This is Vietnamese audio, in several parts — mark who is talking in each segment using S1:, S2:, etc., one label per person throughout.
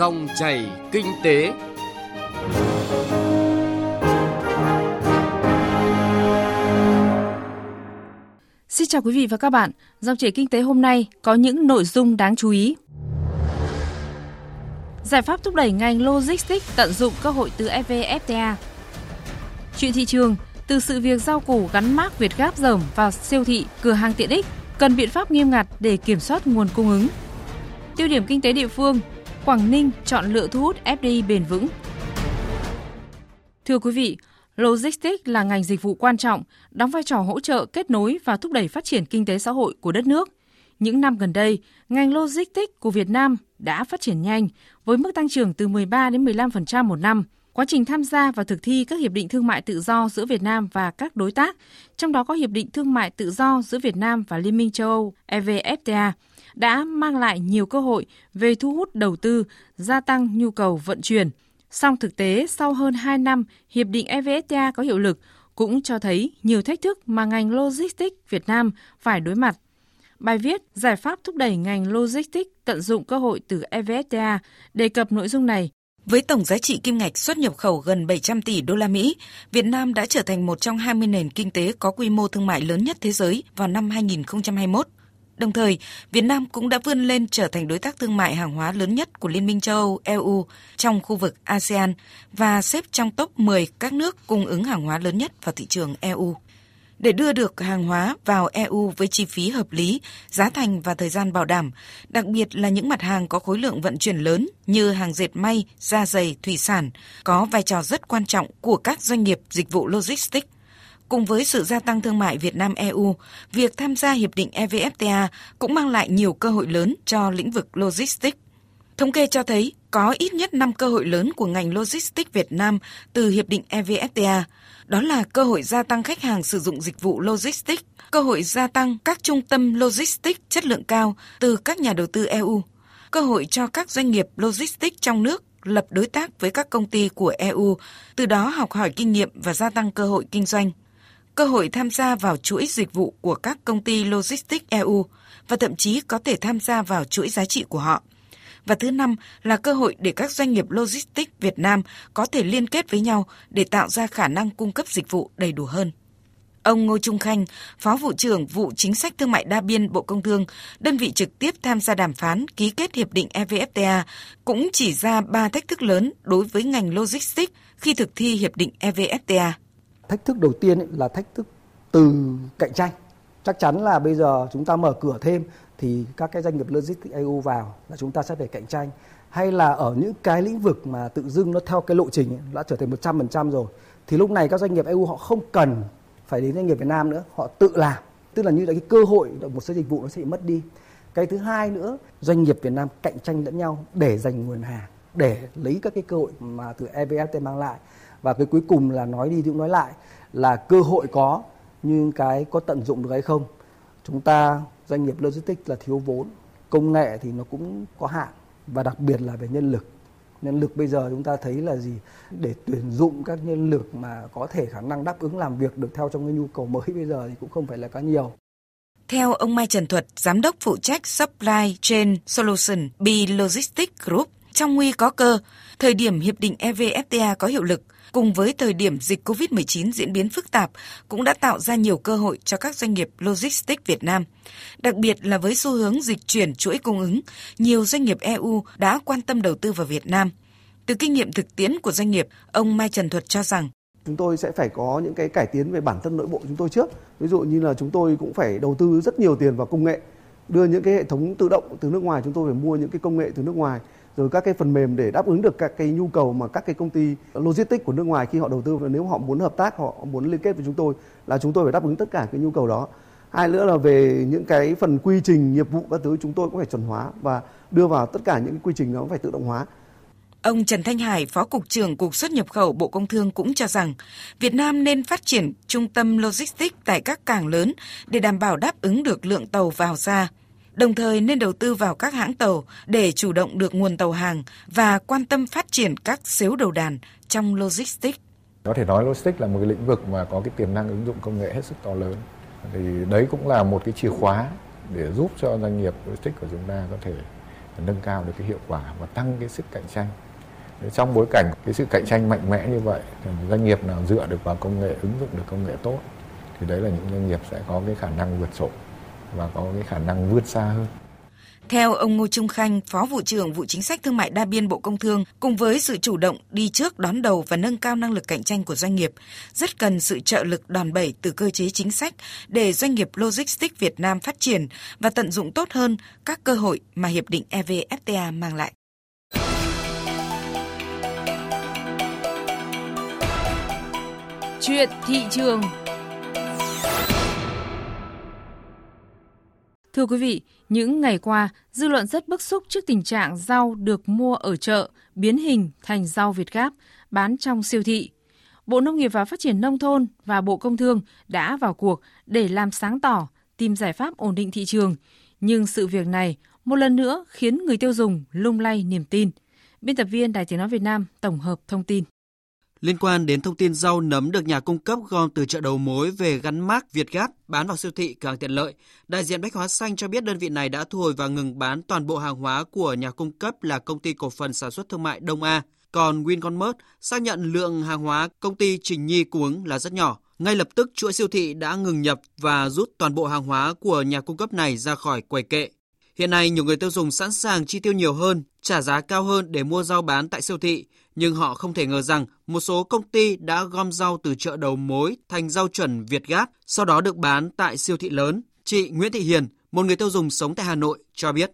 S1: Dòng chảy kinh tế.
S2: Xin chào quý vị và các bạn. Dòng chảy kinh tế hôm nay có những nội dung đáng chú ý. Giải pháp thúc đẩy ngành logistics tận dụng cơ hội từ EVFTA. Chuyện thị trường, từ sự việc rau củ gắn mác Việt Gáp dởm vào siêu thị, cửa hàng tiện ích, cần biện pháp nghiêm ngặt để kiểm soát nguồn cung ứng. Tiêu điểm kinh tế địa phương, Quảng Ninh chọn lựa thu hút FDI bền vững. Thưa quý vị, logistics là ngành dịch vụ quan trọng, đóng vai trò hỗ trợ kết nối và thúc đẩy phát triển kinh tế xã hội của đất nước. Những năm gần đây, ngành logistics của Việt Nam đã phát triển nhanh với mức tăng trưởng từ 13 đến 15% một năm. Quá trình tham gia và thực thi các hiệp định thương mại tự do giữa Việt Nam và các đối tác, trong đó có hiệp định thương mại tự do giữa Việt Nam và Liên minh châu Âu EVFTA đã mang lại nhiều cơ hội về thu hút đầu tư, gia tăng nhu cầu vận chuyển. Song thực tế, sau hơn 2 năm hiệp định EVFTA có hiệu lực, cũng cho thấy nhiều thách thức mà ngành logistics Việt Nam phải đối mặt. Bài viết Giải pháp thúc đẩy ngành logistics tận dụng cơ hội từ EVFTA đề cập nội dung này.
S3: Với tổng giá trị kim ngạch xuất nhập khẩu gần 700 tỷ đô la Mỹ, Việt Nam đã trở thành một trong 20 nền kinh tế có quy mô thương mại lớn nhất thế giới vào năm 2021. Đồng thời, Việt Nam cũng đã vươn lên trở thành đối tác thương mại hàng hóa lớn nhất của Liên minh châu Âu EU trong khu vực ASEAN và xếp trong top 10 các nước cung ứng hàng hóa lớn nhất vào thị trường EU. Để đưa được hàng hóa vào EU với chi phí hợp lý, giá thành và thời gian bảo đảm, đặc biệt là những mặt hàng có khối lượng vận chuyển lớn như hàng dệt may, da dày, thủy sản, có vai trò rất quan trọng của các doanh nghiệp dịch vụ logistics Cùng với sự gia tăng thương mại Việt Nam EU, việc tham gia hiệp định EVFTA cũng mang lại nhiều cơ hội lớn cho lĩnh vực logistics. Thống kê cho thấy có ít nhất 5 cơ hội lớn của ngành logistics Việt Nam từ hiệp định EVFTA. Đó là cơ hội gia tăng khách hàng sử dụng dịch vụ logistics, cơ hội gia tăng các trung tâm logistics chất lượng cao từ các nhà đầu tư EU, cơ hội cho các doanh nghiệp logistics trong nước lập đối tác với các công ty của EU, từ đó học hỏi kinh nghiệm và gia tăng cơ hội kinh doanh cơ hội tham gia vào chuỗi dịch vụ của các công ty logistics EU và thậm chí có thể tham gia vào chuỗi giá trị của họ. Và thứ năm là cơ hội để các doanh nghiệp logistics Việt Nam có thể liên kết với nhau để tạo ra khả năng cung cấp dịch vụ đầy đủ hơn. Ông Ngô Trung Khanh, Phó vụ trưởng vụ chính sách thương mại đa biên Bộ Công Thương, đơn vị trực tiếp tham gia đàm phán ký kết hiệp định EVFTA, cũng chỉ ra ba thách thức lớn đối với ngành logistics khi thực thi hiệp định EVFTA
S4: thách thức đầu tiên là thách thức từ cạnh tranh chắc chắn là bây giờ chúng ta mở cửa thêm thì các cái doanh nghiệp logistics EU vào là chúng ta sẽ phải cạnh tranh. Hay là ở những cái lĩnh vực mà tự dưng nó theo cái lộ trình ấy, đã trở thành 100% rồi thì lúc này các doanh nghiệp EU họ không cần phải đến doanh nghiệp Việt Nam nữa họ tự làm. Tức là như là cái cơ hội một số dịch vụ nó sẽ bị mất đi. Cái thứ hai nữa doanh nghiệp Việt Nam cạnh tranh lẫn nhau để giành nguồn hàng để lấy các cái cơ hội mà từ EVFTA mang lại. Và cái cuối cùng là nói đi cũng nói lại là cơ hội có nhưng cái có tận dụng được hay không chúng ta doanh nghiệp logistics là thiếu vốn công nghệ thì nó cũng có hạn và đặc biệt là về nhân lực. Nhân lực bây giờ chúng ta thấy là gì? Để tuyển dụng các nhân lực mà có thể khả năng đáp ứng làm việc được theo trong cái nhu cầu mới bây giờ thì cũng không phải là quá nhiều.
S3: Theo ông Mai Trần Thuật, giám đốc phụ trách Supply Chain Solution B Logistics Group, trong nguy có cơ, thời điểm hiệp định EVFTA có hiệu lực, cùng với thời điểm dịch COVID-19 diễn biến phức tạp cũng đã tạo ra nhiều cơ hội cho các doanh nghiệp logistics Việt Nam. Đặc biệt là với xu hướng dịch chuyển chuỗi cung ứng, nhiều doanh nghiệp EU đã quan tâm đầu tư vào Việt Nam. Từ kinh nghiệm thực tiễn của doanh nghiệp, ông Mai Trần Thuật cho rằng
S5: chúng tôi sẽ phải có những cái cải tiến về bản thân nội bộ chúng tôi trước. Ví dụ như là chúng tôi cũng phải đầu tư rất nhiều tiền vào công nghệ, đưa những cái hệ thống tự động từ nước ngoài chúng tôi phải mua những cái công nghệ từ nước ngoài từ các cái phần mềm để đáp ứng được các cái nhu cầu mà các cái công ty logistics của nước ngoài khi họ đầu tư và nếu họ muốn hợp tác họ muốn liên kết với chúng tôi là chúng tôi phải đáp ứng tất cả cái nhu cầu đó. Hai nữa là về những cái phần quy trình nghiệp vụ các thứ chúng tôi cũng phải chuẩn hóa và đưa vào tất cả những cái quy trình đó phải tự động hóa.
S3: Ông Trần Thanh Hải, Phó Cục trưởng Cục xuất nhập khẩu Bộ Công Thương cũng cho rằng Việt Nam nên phát triển trung tâm logistics tại các cảng lớn để đảm bảo đáp ứng được lượng tàu vào ra đồng thời nên đầu tư vào các hãng tàu để chủ động được nguồn tàu hàng và quan tâm phát triển các xếu đầu đàn trong logistics.
S6: Có thể nói logistics là một cái lĩnh vực mà có cái tiềm năng ứng dụng công nghệ hết sức to lớn. Thì đấy cũng là một cái chìa khóa để giúp cho doanh nghiệp logistics của chúng ta có thể nâng cao được cái hiệu quả và tăng cái sức cạnh tranh trong bối cảnh cái sự cạnh tranh mạnh mẽ như vậy doanh nghiệp nào dựa được vào công nghệ, ứng dụng được công nghệ tốt, thì đấy là những doanh nghiệp sẽ có cái khả năng vượt trội và có cái khả năng vươn xa hơn
S3: theo ông Ngô Trung Khanh, Phó vụ trưởng vụ chính sách thương mại đa biên Bộ Công Thương, cùng với sự chủ động đi trước đón đầu và nâng cao năng lực cạnh tranh của doanh nghiệp, rất cần sự trợ lực đòn bẩy từ cơ chế chính sách để doanh nghiệp logistics Việt Nam phát triển và tận dụng tốt hơn các cơ hội mà hiệp định EVFTA mang lại.
S2: Chuyện thị trường Thưa quý vị, những ngày qua, dư luận rất bức xúc trước tình trạng rau được mua ở chợ biến hình thành rau Việt Gáp bán trong siêu thị. Bộ Nông nghiệp và Phát triển Nông thôn và Bộ Công Thương đã vào cuộc để làm sáng tỏ, tìm giải pháp ổn định thị trường. Nhưng sự việc này một lần nữa khiến người tiêu dùng lung lay niềm tin. Biên tập viên Đài Tiếng Nói Việt Nam tổng hợp thông tin.
S7: Liên quan đến thông tin rau nấm được nhà cung cấp gom từ chợ đầu mối về gắn mác Việt Gáp bán vào siêu thị càng tiện lợi, đại diện Bách Hóa Xanh cho biết đơn vị này đã thu hồi và ngừng bán toàn bộ hàng hóa của nhà cung cấp là công ty cổ phần sản xuất thương mại Đông A. Còn Wincommerce xác nhận lượng hàng hóa công ty Trình Nhi cung ứng là rất nhỏ. Ngay lập tức chuỗi siêu thị đã ngừng nhập và rút toàn bộ hàng hóa của nhà cung cấp này ra khỏi quầy kệ. Hiện nay nhiều người tiêu dùng sẵn sàng chi tiêu nhiều hơn, trả giá cao hơn để mua rau bán tại siêu thị nhưng họ không thể ngờ rằng một số công ty đã gom rau từ chợ đầu mối thành rau chuẩn Việt Gáp, sau đó được bán tại siêu thị lớn. Chị Nguyễn Thị Hiền, một người tiêu dùng sống tại Hà Nội, cho biết.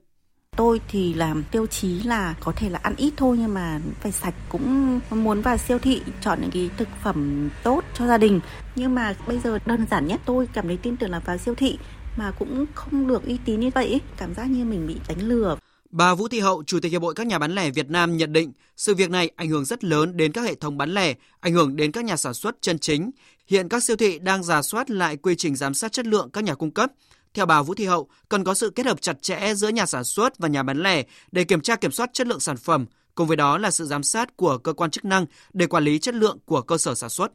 S8: Tôi thì làm tiêu chí là có thể là ăn ít thôi nhưng mà phải sạch cũng muốn vào siêu thị chọn những cái thực phẩm tốt cho gia đình. Nhưng mà bây giờ đơn giản nhất tôi cảm thấy tin tưởng là vào siêu thị mà cũng không được uy tín như vậy, cảm giác như mình bị đánh lừa.
S7: Bà Vũ Thị Hậu, Chủ tịch Hiệp hội các nhà bán lẻ Việt Nam nhận định sự việc này ảnh hưởng rất lớn đến các hệ thống bán lẻ, ảnh hưởng đến các nhà sản xuất chân chính. Hiện các siêu thị đang giả soát lại quy trình giám sát chất lượng các nhà cung cấp. Theo bà Vũ Thị Hậu, cần có sự kết hợp chặt chẽ giữa nhà sản xuất và nhà bán lẻ để kiểm tra kiểm soát chất lượng sản phẩm, cùng với đó là sự giám sát của cơ quan chức năng để quản lý chất lượng của cơ sở sản xuất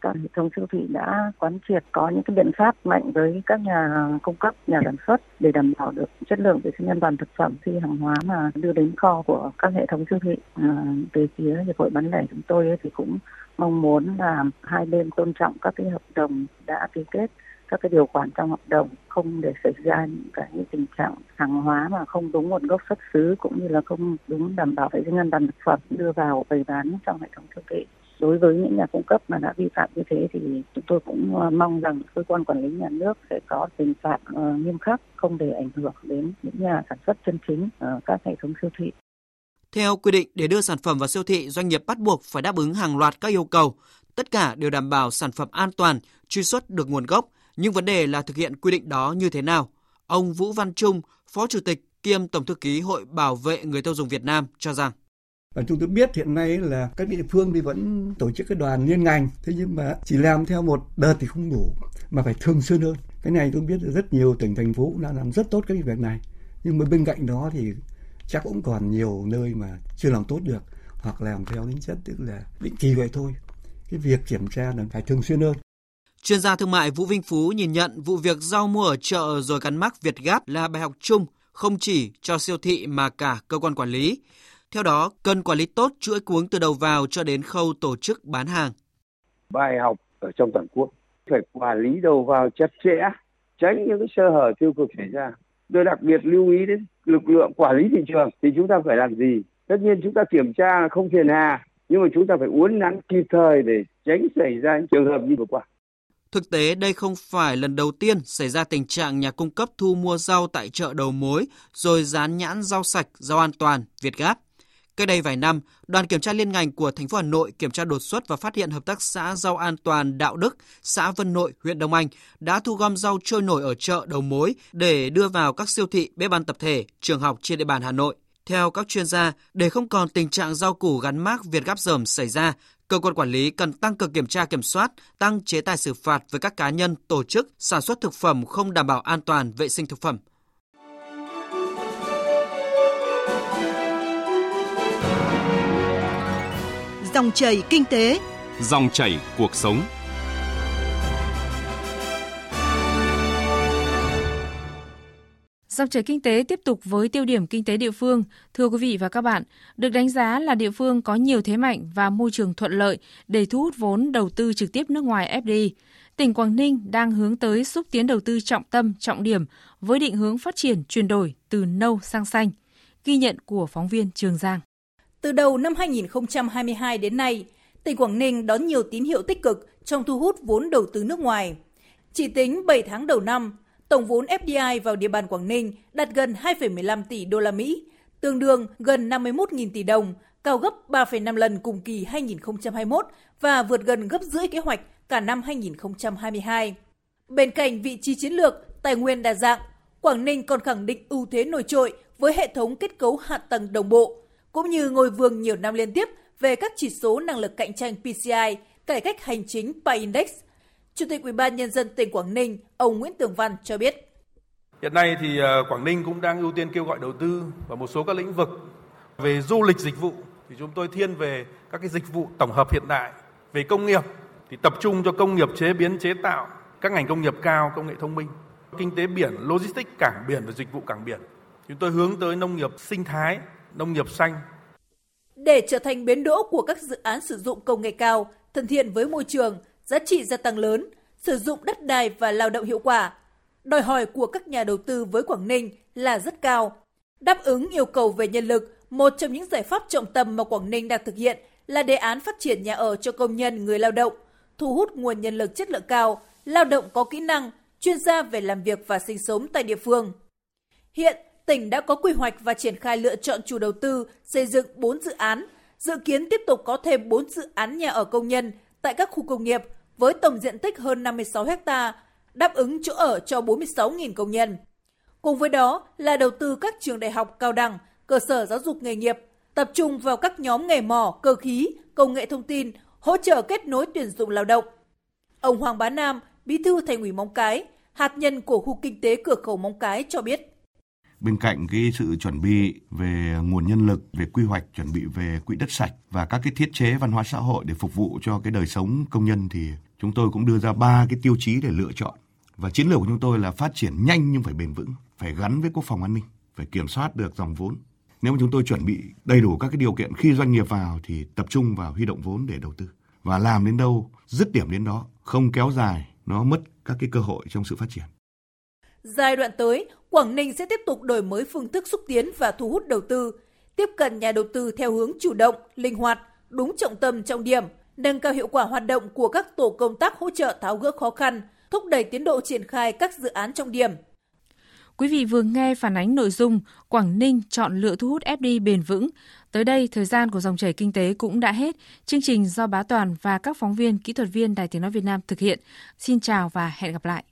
S9: các hệ thống siêu thị đã quán triệt có những cái biện pháp mạnh với các nhà cung cấp, nhà sản xuất để đảm bảo được chất lượng vệ sinh an toàn thực phẩm khi hàng hóa mà đưa đến kho của các hệ thống siêu thị. À, về phía hiệp hội bán lẻ chúng tôi thì cũng mong muốn là hai bên tôn trọng các cái hợp đồng đã ký kết các cái điều khoản trong hợp đồng không để xảy ra những cái tình trạng hàng hóa mà không đúng nguồn gốc xuất xứ cũng như là không đúng đảm bảo vệ sinh an toàn thực phẩm đưa vào bày bán trong hệ thống siêu thị đối với những nhà cung cấp mà đã vi phạm như thế thì chúng tôi cũng ờ, mong rằng cơ quan quản lý nhà nước sẽ có hình phạt ờ, nghiêm khắc không để ảnh hưởng đến những nhà sản xuất chân chính ở các hệ thống siêu thị.
S7: Theo quy định, để đưa sản phẩm vào siêu thị, doanh nghiệp bắt buộc phải đáp ứng hàng loạt các yêu cầu. Tất cả đều đảm bảo sản phẩm an toàn, truy xuất được nguồn gốc. Nhưng vấn đề là thực hiện quy định đó như thế nào? Ông Vũ Văn Trung, Phó Chủ tịch kiêm Tổng thư ký Hội Bảo vệ người tiêu dùng Việt Nam cho rằng
S10: và chúng tôi biết hiện nay là các địa phương thì vẫn tổ chức cái đoàn liên ngành. Thế nhưng mà chỉ làm theo một đợt thì không đủ, mà phải thường xuyên hơn. Cái này tôi biết rất nhiều tỉnh, thành phố đã làm rất tốt cái việc này. Nhưng mà bên cạnh đó thì chắc cũng còn nhiều nơi mà chưa làm tốt được, hoặc làm theo tính chất tức là định kỳ vậy thôi. Cái việc kiểm tra là phải thường xuyên hơn.
S7: Chuyên gia thương mại Vũ Vinh Phú nhìn nhận vụ việc rau mua ở chợ rồi gắn mác Việt Gáp là bài học chung không chỉ cho siêu thị mà cả cơ quan quản lý. Theo đó, cần quản lý tốt chuỗi cuống từ đầu vào cho đến khâu tổ chức bán hàng.
S11: Bài học ở trong toàn quốc phải quản lý đầu vào chặt chẽ, tránh những cái sơ hở tiêu cực xảy ra. Tôi đặc biệt lưu ý đến lực lượng quản lý thị trường thì chúng ta phải làm gì? Tất nhiên chúng ta kiểm tra không phiền hà, nhưng mà chúng ta phải uốn nắn kịp thời để tránh xảy ra những trường hợp như vừa qua.
S7: Thực tế, đây không phải lần đầu tiên xảy ra tình trạng nhà cung cấp thu mua rau tại chợ đầu mối rồi dán nhãn rau sạch, rau an toàn, Việt Gáp. Cách đây vài năm, đoàn kiểm tra liên ngành của thành phố Hà Nội kiểm tra đột xuất và phát hiện hợp tác xã rau an toàn Đạo Đức, xã Vân Nội, huyện Đông Anh đã thu gom rau trôi nổi ở chợ đầu mối để đưa vào các siêu thị, bếp ăn tập thể, trường học trên địa bàn Hà Nội. Theo các chuyên gia, để không còn tình trạng rau củ gắn mác Việt Gáp dởm xảy ra, cơ quan quản lý cần tăng cường kiểm tra kiểm soát, tăng chế tài xử phạt với các cá nhân, tổ chức sản xuất thực phẩm không đảm bảo an toàn vệ sinh thực phẩm.
S12: Dòng chảy kinh tế,
S13: dòng chảy cuộc sống.
S2: Dòng chảy kinh tế tiếp tục với tiêu điểm kinh tế địa phương. Thưa quý vị và các bạn, được đánh giá là địa phương có nhiều thế mạnh và môi trường thuận lợi để thu hút vốn đầu tư trực tiếp nước ngoài FDI. Tỉnh Quảng Ninh đang hướng tới xúc tiến đầu tư trọng tâm, trọng điểm với định hướng phát triển chuyển đổi từ nâu sang xanh. Ghi nhận của phóng viên Trường Giang.
S14: Từ đầu năm 2022 đến nay, tỉnh Quảng Ninh đón nhiều tín hiệu tích cực trong thu hút vốn đầu tư nước ngoài. Chỉ tính 7 tháng đầu năm, tổng vốn FDI vào địa bàn Quảng Ninh đạt gần 2,15 tỷ đô la Mỹ, tương đương gần 51.000 tỷ đồng, cao gấp 3,5 lần cùng kỳ 2021 và vượt gần gấp rưỡi kế hoạch cả năm 2022. Bên cạnh vị trí chiến lược, tài nguyên đa dạng, Quảng Ninh còn khẳng định ưu thế nổi trội với hệ thống kết cấu hạ tầng đồng bộ, cũng như ngôi vương nhiều năm liên tiếp về các chỉ số năng lực cạnh tranh PCI, cải cách hành chính PI Index. Chủ tịch Ủy ban nhân dân tỉnh Quảng Ninh, ông Nguyễn Tường Văn cho biết.
S15: Hiện nay thì ờ, Quảng Ninh cũng đang ưu tiên kêu gọi đầu tư vào một số các lĩnh vực về du lịch dịch vụ thì chúng tôi thiên về các cái dịch vụ tổng hợp hiện đại, về công nghiệp thì tập trung cho công nghiệp chế biến chế tạo, các ngành công nghiệp cao, công nghệ thông minh, kinh tế biển, logistics, cảng biển và dịch vụ cảng biển. Chúng tôi hướng tới nông nghiệp sinh thái, nông nghiệp xanh.
S14: Để trở thành bến đỗ của các dự án sử dụng công nghệ cao, thân thiện với môi trường, giá trị gia tăng lớn, sử dụng đất đai và lao động hiệu quả, đòi hỏi của các nhà đầu tư với Quảng Ninh là rất cao. Đáp ứng yêu cầu về nhân lực, một trong những giải pháp trọng tâm mà Quảng Ninh đang thực hiện là đề án phát triển nhà ở cho công nhân người lao động, thu hút nguồn nhân lực chất lượng cao, lao động có kỹ năng, chuyên gia về làm việc và sinh sống tại địa phương. Hiện, tỉnh đã có quy hoạch và triển khai lựa chọn chủ đầu tư xây dựng 4 dự án, dự kiến tiếp tục có thêm 4 dự án nhà ở công nhân tại các khu công nghiệp với tổng diện tích hơn 56 ha, đáp ứng chỗ ở cho 46.000 công nhân. Cùng với đó là đầu tư các trường đại học cao đẳng, cơ sở giáo dục nghề nghiệp, tập trung vào các nhóm nghề mỏ, cơ khí, công nghệ thông tin, hỗ trợ kết nối tuyển dụng lao động. Ông Hoàng Bá Nam, Bí thư Thành ủy Móng Cái, hạt nhân của khu kinh tế cửa khẩu Móng Cái cho biết.
S16: Bên cạnh cái sự chuẩn bị về nguồn nhân lực, về quy hoạch, chuẩn bị về quỹ đất sạch và các cái thiết chế văn hóa xã hội để phục vụ cho cái đời sống công nhân thì chúng tôi cũng đưa ra ba cái tiêu chí để lựa chọn. Và chiến lược của chúng tôi là phát triển nhanh nhưng phải bền vững, phải gắn với quốc phòng an ninh, phải kiểm soát được dòng vốn. Nếu mà chúng tôi chuẩn bị đầy đủ các cái điều kiện khi doanh nghiệp vào thì tập trung vào huy động vốn để đầu tư và làm đến đâu dứt điểm đến đó, không kéo dài nó mất các cái cơ hội trong sự phát triển.
S14: Giai đoạn tới, Quảng Ninh sẽ tiếp tục đổi mới phương thức xúc tiến và thu hút đầu tư, tiếp cận nhà đầu tư theo hướng chủ động, linh hoạt, đúng trọng tâm trọng điểm, nâng cao hiệu quả hoạt động của các tổ công tác hỗ trợ tháo gỡ khó khăn, thúc đẩy tiến độ triển khai các dự án trọng điểm.
S2: Quý vị vừa nghe phản ánh nội dung Quảng Ninh chọn lựa thu hút FDI bền vững. Tới đây, thời gian của dòng chảy kinh tế cũng đã hết. Chương trình do Bá Toàn và các phóng viên, kỹ thuật viên Đài Tiếng Nói Việt Nam thực hiện. Xin chào và hẹn gặp lại.